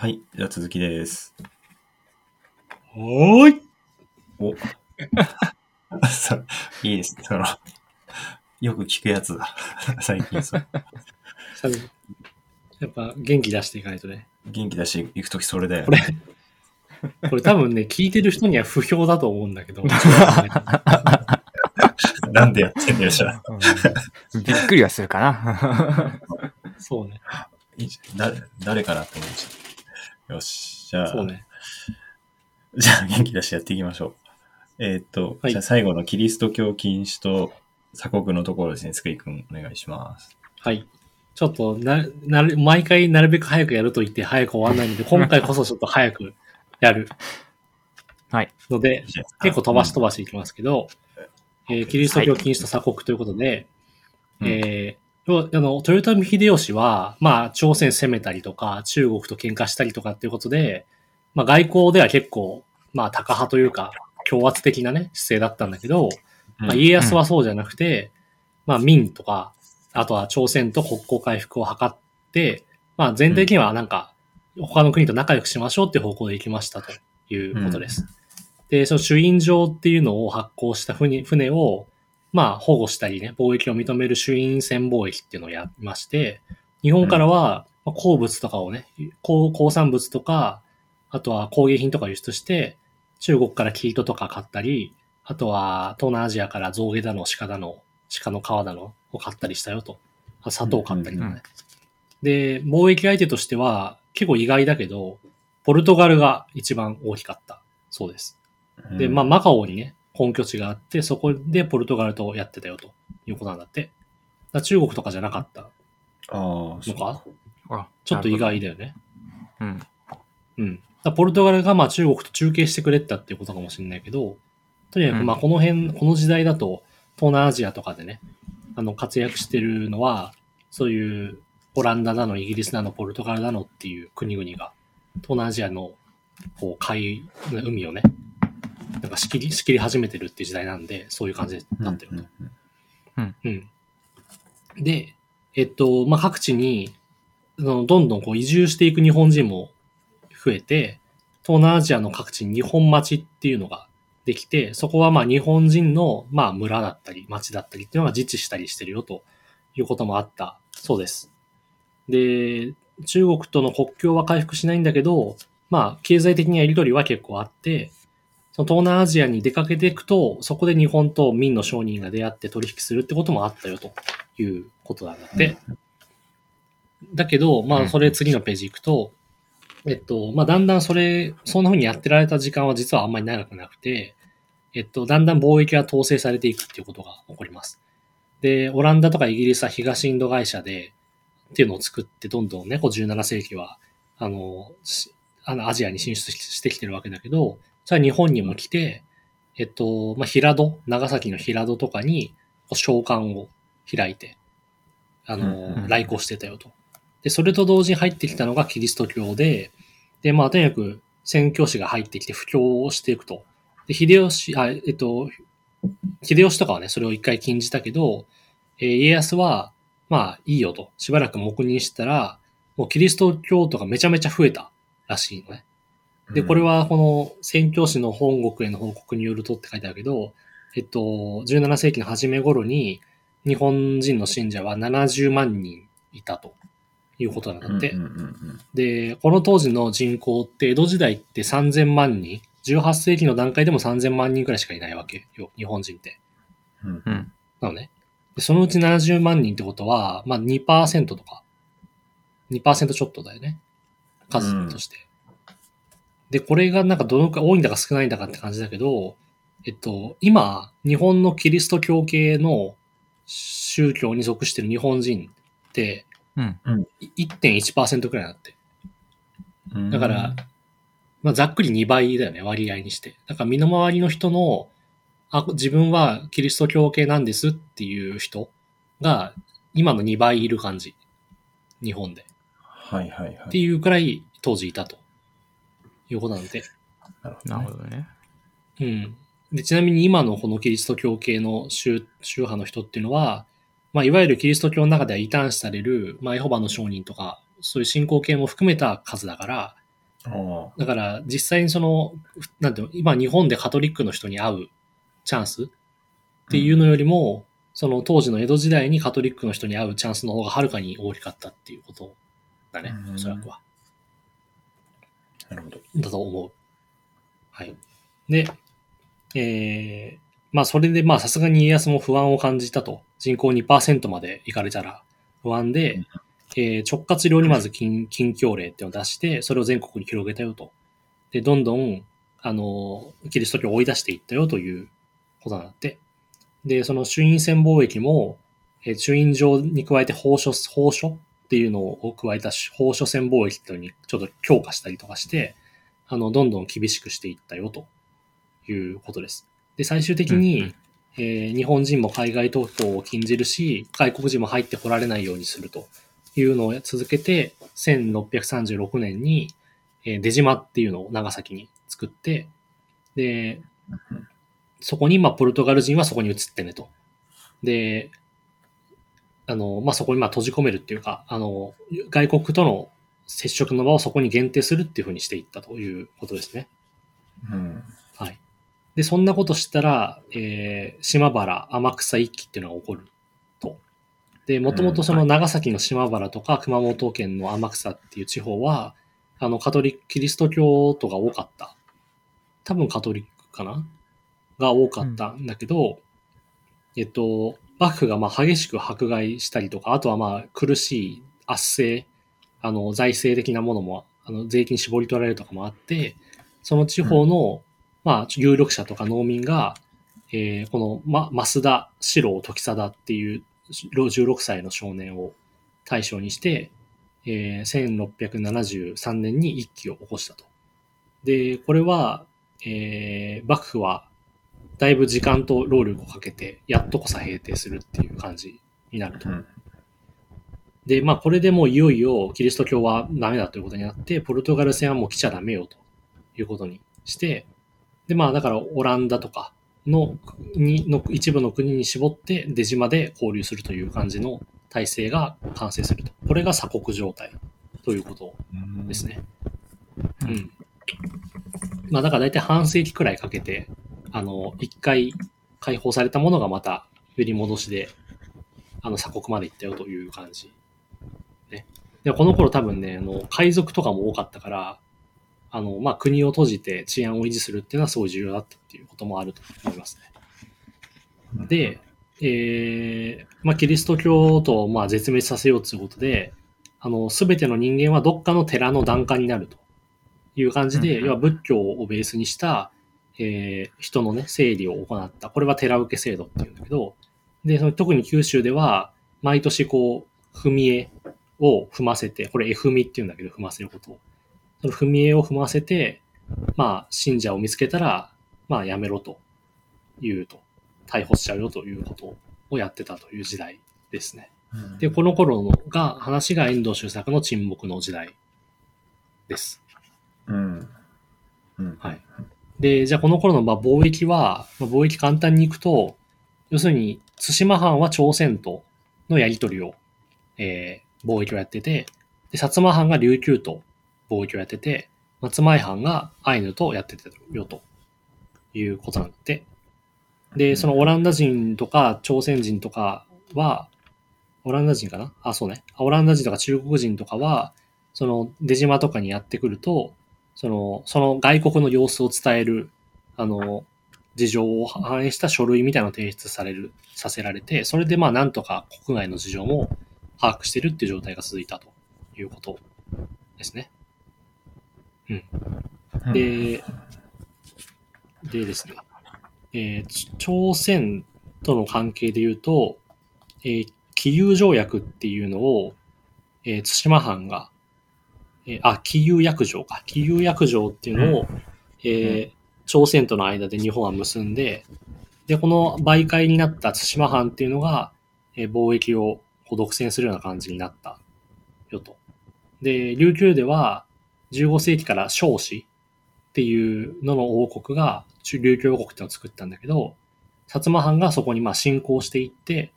はい。じゃあ続きです。おーいお。いいですね。その、よく聞くやつだ。最近そう。さやっぱ元気出していかないとね。元気だし、行くときそれだよこ。れ、これ多分ね、聞いてる人には不評だと思うんだけど。なんでやってんだよ、じゃあ。うんびっくりはするかな。そうね。いいじゃん誰、誰かなって思っちゃう？よし。じゃあ、そうね。じゃあ元気出してやっていきましょう。えーっと、はいじゃあ最後のキリスト教禁止と鎖国のところですね。つくいくん、お願いします。はい。ちょっとな、なる、毎回なるべく早くやると言って早く終わらないので、今回こそちょっと早く やるはい。ので、結構飛ばし飛ばしていきますけど、えーキリスト教禁止と鎖国ということで、うんえーあの、豊臣秀吉は、まあ、朝鮮攻めたりとか、中国と喧嘩したりとかっていうことで、まあ、外交では結構、まあ、高派というか、強圧的なね、姿勢だったんだけど、まあ、家康はそうじゃなくて、まあ、民とか、あとは朝鮮と国交回復を図って、まあ、全体的にはなんか、他の国と仲良くしましょうっていう方向で行きましたということです。で、その主印状っていうのを発行した船船を、まあ、保護したりね、貿易を認める主印船貿易っていうのをやりまして、日本からは、まあ鉱物とかをね、鉱鉱産物とか、あとは工芸品とか輸出して、中国から生糸とか買ったり、あとは東南アジアから象牙だの、鹿だの、鹿の皮だのを買ったりしたよと。あ砂糖買ったりとかね。うんうんで、貿易相手としては結構意外だけど、ポルトガルが一番大きかった。そうです。うんで、まあ、マカオにね、本拠地があって、そこでポルトガルとやってたよということなんだって。だから中国とかじゃなかったの？かあちょっと意外だよね。うん。うん。だポルトガルがまあ中国と中継してくれたっていうことかもしれないけど、とにかくうんまあこの辺、この時代だと東南アジアとかでね、あの活躍してるのは、そういうオランダだの、イギリスだの、ポルトガルだのっていう国々が、東南アジアのこう海、海をね、なんか仕切り、仕切り始めてるっていう時代なんで、そういう感じになってると。うん。で、えっと、まあ、各地に、そのどんどんこう移住していく日本人も増えて、東南アジアの各地に日本町っていうのができて、そこはまあ日本人のまあ村だったり町だったりっていうのが自治したりしてるよということもあったそうです。で、中国との国境は回復しないんだけど、まあ経済的なやりとりは結構あって、その東南アジアに出かけていくと、そこで日本と民の商人が出会って取引するってこともあったよということなんだって。だけど、まあ、それ次のページ行くと、えっと、まあ、だんだんそれ、そんな風にやってられた時間は実はあんまり長くなくて、えっと、だんだん貿易が統制されていくっていうことが起こります。で、オランダとかイギリスは東インド会社で、っていうのを作って、どんどんね、こう17世紀は、あの、しあの、アジアに進出してきてるわけだけど、じゃあ日本にも来て、えっと、まあ、平戸、長崎の平戸とかに、こう商館を開いて、あの、うんうん来航してたよと。で、それと同時に入ってきたのがキリスト教で、で、まあ、とにかく宣教師が入ってきて布教をしていくと。で、秀吉、あ、えっと、秀吉とかはね、それを一回禁じたけど、えー家康は、まあ、いいよと。しばらく黙認したら、もうキリスト教徒がめちゃめちゃ増えたらしいのね。で、これは、はこの宣教師の本国への報告によるとって書いてあるけど、えっと、17世紀の初め頃に日本人の信者は70万人いたということなんだって。うんうんうんうんで、この当時の人口って江戸時代って3000万人、18世紀の段階でも3000万人くらいしかいないわけよ、日本人って。うんうん。なのね。でそのうち70万人ってことは、まあ2%とか、2%ちょっとだよね。数として。で、これがなんかどのくらい多いんだか少ないんだかって感じだけど、えっと、今、日本のキリスト教系の宗教に属してる日本人ってうん。い1.1%くらいだって。うんだから、まあ、ざっくり2倍だよね、割合にして。だから身の回りの人の、あ、自分はキリスト教系なんですっていう人が、今の2倍いる感じ。日本で。はいはいはい。っていうくらい当時いたと。いうことなんで。なるほどね。うん。で、ちなみに今のこのキリスト教系の宗宗派の人っていうのは、まあ、いわゆるキリスト教の中では異端視される、まあ、エホバの証人とか、そういう信仰系も含めた数だから、おだから実際にその、なんていうの、今日本でカトリックの人に会うチャンスっていうのよりも、その当時の江戸時代にカトリックの人に会うチャンスの方がはるかに大きかったっていうことだねう、んおそらくは。なるほど。だと思う。はい。で、えー、まあそれでまあさすがに家康も不安を感じたと。人口2%まで行かれたら不安で、うんえー直轄領にまず禁禁教令っていうのを出して、それを全国に広げたよと。で、どんどん、あの、キリスト教を追い出していったよということになって。で、その衆院選貿易も、えー衆院上に加えて法書、法書っていうのを加えた法書船貿易っていうのにちょっと強化したりとかして、あの、どんどん厳しくしていったよということです。で、最終的に、うんうんえー日本人も海外投票を禁じるし、外国人も入ってこられないようにするというのを続けて、1636年に、えー出島っていうのを長崎に作って、で、そこに、まあ、ポルトガル人はそこに移ってねと。で、あの、まあ、そこに、まあ、閉じ込めるっていうか、あの、外国との接触の場をそこに限定するっていうふうにしていったということですね。うん。はい。で、そんなことしたら、えー、島原、天草一揆っていうのが起こると。で、もともとその長崎の島原とか熊本県の天草っていう地方は、あの、カトリック、キリスト教徒が多かった。多分カトリックかな？が多かったんだけど、えっと、幕府がまあ激しく迫害したりとか、あとはまあ苦しい圧政、あの、財政的なものも、あの、税金絞り取られるとかもあって、その地方の、まあ、有力者とか農民が、えーこの、ま、増田四郎時貞っていう16歳の少年を対象にして、えー1673年に一揆を起こしたと。で、これは、えー幕府はだいぶ時間と労力をかけて、やっとこさ平定するっていう感じになるとう。ん。で、まあ、これでもういよいよキリスト教はダメだということになって、ポルトガル戦はもう来ちゃダメよということにして、で、まあ、だからオランダとかの国の一部の国に絞って出島で交流するという感じの体制が完成すると。これが鎖国状態ということですね。うん。まあ、だから大体半世紀くらいかけて、あの、一回解放されたものがまた振り戻しで、あの、鎖国まで行ったよという感じ。ね。で、この頃多分ね、あの、海賊とかも多かったから、あの、まあ、国を閉じて治安を維持するっていうのはすごい重要だったっていうこともあると思いますね。で、えー、まあ、キリスト教徒をまあ絶滅させようということで、あの、すべての人間はどっかの寺の檀家になるという感じで、要は仏教をベースにした、えー人のね、整理を行った。これは寺受け制度っていうんだけど、で、その特に九州では、毎年こう、踏み絵を踏ませて、これ絵踏みっていうんだけど、踏ませることを。その踏み絵を踏ませて、まあ、信者を見つけたら、まあ、やめろと言うと。逮捕しちゃうよということをやってたという時代ですね。うんで、この頃のが、話が遠藤周作の沈黙の時代です。うん。うん。はい。で、じゃあこの頃のまあ貿易は、まあ、貿易簡単にいくと、要するに、対馬藩は朝鮮とのやり取りを、えー貿易をやってて、で、薩摩藩が琉球と貿易をやってて、松前藩がアイヌとやってたよということなんだって。で、そのオランダ人とか朝鮮人とかは、オランダ人かな？あ、そうね。あオランダ人とか中国人とかは、その出島とかにやってくると、その、その外国の様子を伝える、あの、事情を反映した書類みたいなのを提出される、させられて、それでまあなんとか国外の事情も把握してるっていう状態が続いたということですね。うん、で、でですね、えーち朝鮮との関係で言うと、えー、気流条約っていうのを、えー対馬藩が、えーあ、気流約定か。気流約定っていうのを、えー朝鮮との間で日本は結んで、で、この媒介になった対馬藩っていうのが、えー貿易をこう独占するような感じになったよと。で、琉球では15世紀から少子っていうのの王国が中琉球王国っていうのを作ったんだけど、薩摩藩がそこにまあ侵攻していって、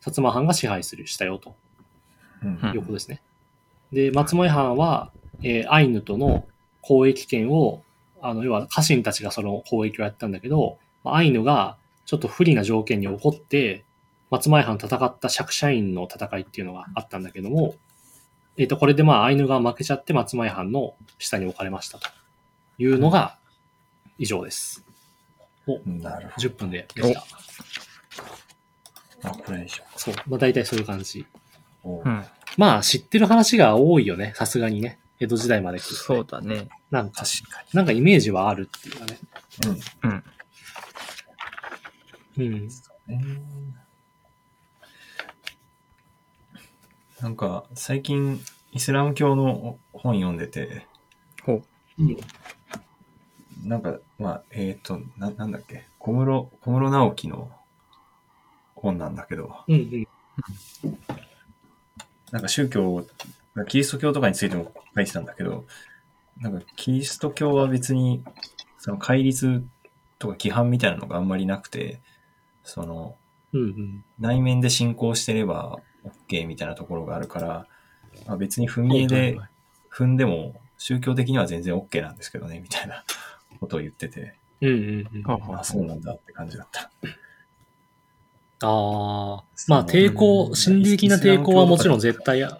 薩摩藩が支配する、したよとうんうんいうことですね。で、松前藩は、えーアイヌとの交易権を、あの、要は家臣たちがその交易をやったんだけど、まあアイヌがちょっと不利な条件に起こって、松前藩戦った釈社員の戦いっていうのがあったんだけども、えっ、と、これでまあアイヌが負けちゃって松前藩の下に置かれましたというのが以上です。お、なるほ10分でできた。ど。あ、これでしょ。そう。まあ大体そういう感じ。おうん。まあ知ってる話が多いよね。さすがにね。江戸時代まで来るとそうだね。なんか、確かなんかイメージはあるっていうかね。に。うん。うん。うん。なんか、最近、イスラム教の本読んでて、ほう。うん。なんか、まあ、えっ、と、な、なんだっけ、小室、小室直樹の本なんだけど、うんうん。なんか宗教、キリスト教とかについても書いてたんだけど、なんかキリスト教は別に、その戒律とか規範みたいなのがあんまりなくて、その、うんうん。内面で信仰してれば OK みたいなところがあるから、まあ、別に踏み絵で踏んでも宗教的には全然 OK なんですけどね、みたいなことを言ってて、うんうんうん。はあ、そうなんだって感じだった。ああ、まあ抵抗、うん心理的な抵抗はもちろん絶対、あ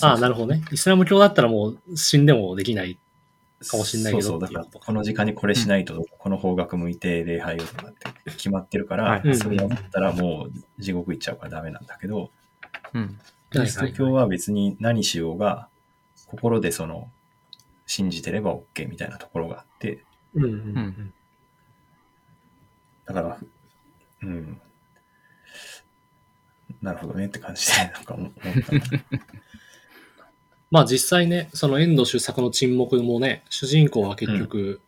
あ、なるほほどね。イスラム教だったらもう死んでもできない。かもしんないけどそうそう、だからこの時間にこれしないと、この方角向いて礼拝をとかって決まってるから、はいそれやったらもう地獄行っちゃうからダメなんだけど、うん。キリスト教は別に何しようが、心でその、信じてれば OK みたいなところがあって、うんうんううんん。だから、うん。なるほどねって感じで、なんか思った。まあ実際ね、その遠藤周作の沈黙もね、主人公は結局、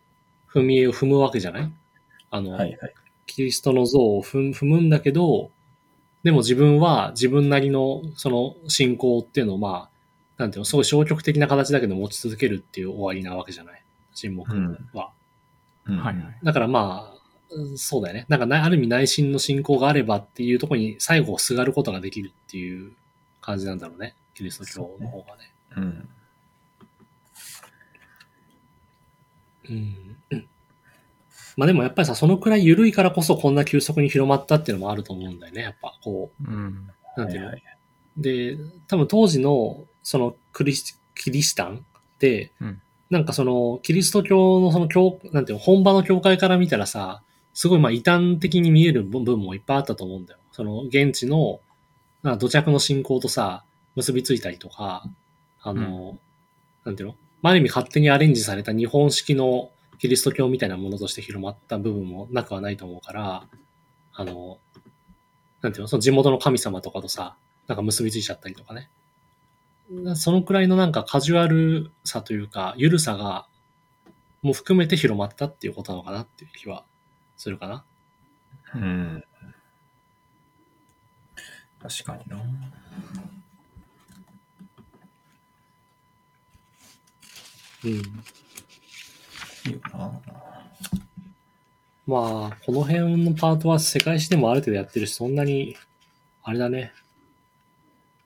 踏み絵を踏むわけじゃない？あの、はいはい。キリストの像を踏むんだけど、でも自分は自分なりのその信仰っていうのをまあ、なんていうの、すごい消極的な形だけど持ち続けるっていう終わりなわけじゃない？沈黙は。うんはいはい。だからまあ、うんそうだよね。なんかな、ある意味内心の信仰があればっていうところに最後すがることができるっていう感じなんだろうね。キリスト教の方がね。うん。うん。まあでもやっぱりさ、そのくらい緩いからこそこんな急速に広まったっていうのもあると思うんだよね。やっぱこうん。う、なんていうの、はいはいで、多分当時のそのクリスキリシタンって、うんなんかそのキリスト教のその教、なんていうの、本場の教会から見たらさ、すごいまあ異端的に見える部分もいっぱいあったと思うんだよ。その現地の、な土着の信仰とさ、結びついたりとか、あの、なんていうの？まあある意味勝手にアレンジされた日本式のキリスト教みたいなものとして広まった部分もなくはないと思うから、あの、なんていうの？その地元の神様とかとさ、なんか結びついちゃったりとかね。そのくらいのなんかカジュアルさというか、ゆるさが、も含めて広まったっていうことなのかなっていう気はするかな？うん。確かにな。うん。いいよな。まあ、この辺のパートは世界史でもある程度やってるし、そんなに、あれだね。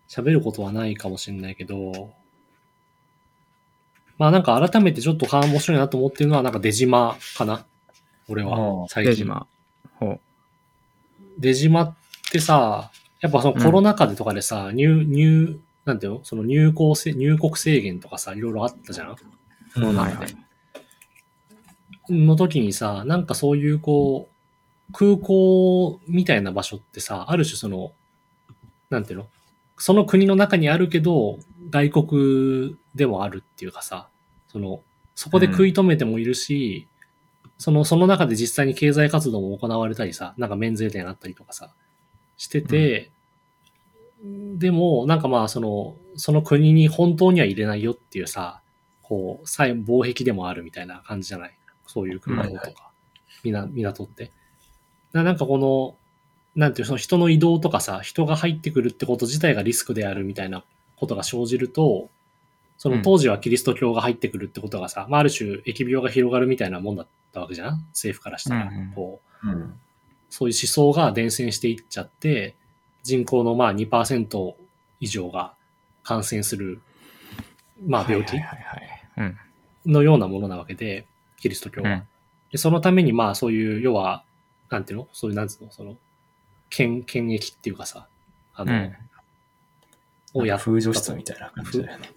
喋ることはないかもしれないけど、まあなんか改めてちょっと面白いなと思ってるのはなんか出島かな俺あはあ、最近。出島。出島ってさ、やっぱそのコロナ禍でとかでさ、入、入、なんていうの？その入港せ、入国制限とかさ、いろいろあったじゃん？コロナ禍で。の時にさ、なんかそういうこう、空港みたいな場所ってさ、ある種その、なんていうの？その国の中にあるけど、外国でもあるっていうかさ、その、そこで食い止めてもいるし、その、その中で実際に経済活動も行われたりさ、なんか免税店あったりとかさ、してて、でも、なんかまあ、その、その国に本当には入れないよっていうさ、こう、さ防壁でもあるみたいな感じじゃない？そういう空港とか、みな港って。ななんかこの、なんていう、その人の移動とかさ、人が入ってくるってこと自体がリスクであるみたいなことが生じると、その当時はキリスト教が入ってくるってことがさ、まあある種疫病が広がるみたいなもんだったわけじゃん？政府からしたら。うんうんこう、うん。そういう思想が伝染していっちゃって、人口のまあ2%以上が感染する、まあ病気？のようなものなわけで、キリスト教は。うん。でそのためにまあそういう、要は、なんていうの？そういう、なんつうの？その、権、権益っていうかさ、あの、うん。をや風除室みたいな感じだよね。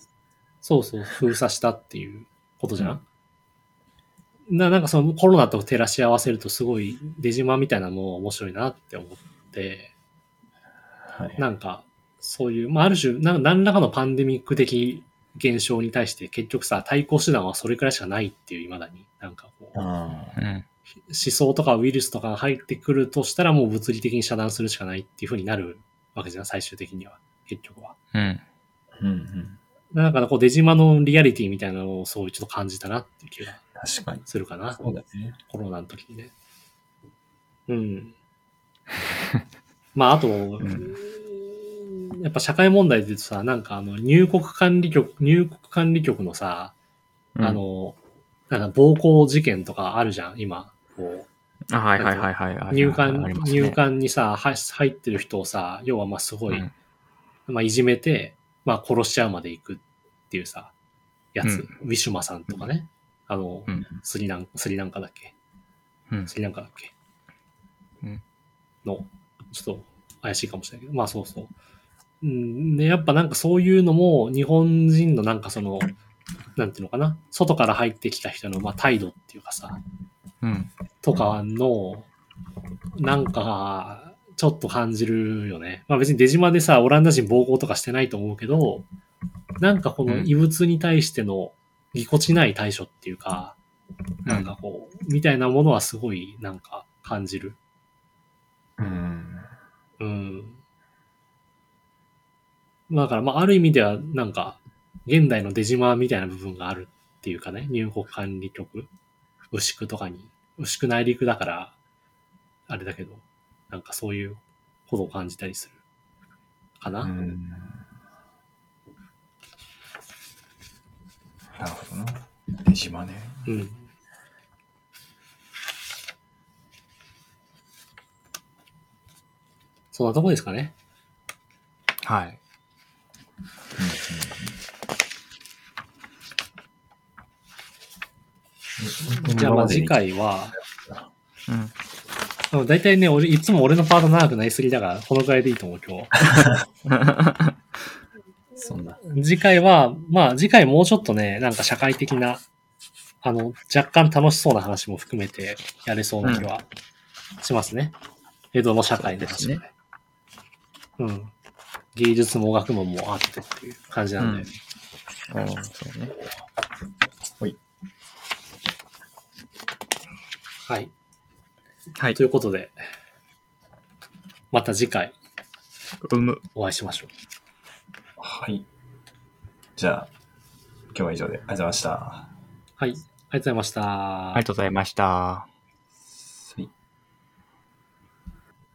そうそう、封鎖したっていうことじゃん？ななんかそのコロナと照らし合わせるとすごい出島みたいなのも面白いなって思って、はい。なんかそういう、まあある種な何らかのパンデミック的現象に対して結局さ、対抗手段はそれくらいしかないっていう未だに、なんかこう、あうん。思想とかウイルスとかが入ってくるとしたらもう物理的に遮断するしかないっていう風になるわけじゃん、最終的には。結局は。うん。ーうんうん。なんかこう出島のリアリティみたいなのをそういうちょっと感じたなっていう気が確かに。するかな。そうだね。コロナの時にね。うん。まあ、あと、やっぱ社会問題で言うとさ、なんかあの、入国管理局、入国管理局のさ、うんあ、の、なんか暴行事件とかあるじゃん、今。こあ、はいはいはいはい。う、入管、ね入管にさ、は入ってる人をさ、要はまあすごい、うんまあいじめて、まあ殺しちゃうまで行くっていうさ、やつ、うウィシュマさんとかね。あの、うん。スリラン、スリランカだっけ？うん。スリランカだっけ？うん。の、ちょっと怪しいかもしれないけど、まあそうそう。うん、で、やっぱなんかそういうのも、日本人のなんかその、なんていうのかな、外から入ってきた人のまあ態度っていうかさ、うん。とかの、なんか、ちょっと感じるよね。まあ別に出島でさ、オランダ人暴行とかしてないと思うけど、なんかこの異物に対してのぎこちない対処っていうか、なんかこう、みたいなものはすごいなんか感じる。うん。うん。まあだから、まあある意味ではなんか、現代の出島みたいな部分があるっていうかね、入国管理局、牛久とかに、牛久内陸だから、あれだけど、なんかそういうことを感じたりする。かな、うんなるほどな。出島ね。うん。そんなとこですかね？はい。じゃあまあ次回は、うん。でも大体ね、俺、いつも俺のパート長くなりすぎだから、このくらいでいいと思う、今 そんな。日。次回は、まあ次回もうちょっとね、なんか社会的な、あの、若干楽しそうな話も含めてやれそうな気はしますね。江戸の社会の話もね。うん。芸術も学問もあってっていう感じなんで。うんおーそうね。はい。はいと。いうことで、また次回。お会いしましょう。はい。じゃあ、今日は以上でありがとうございました。はい。ありがとうございました。ありがとうございました。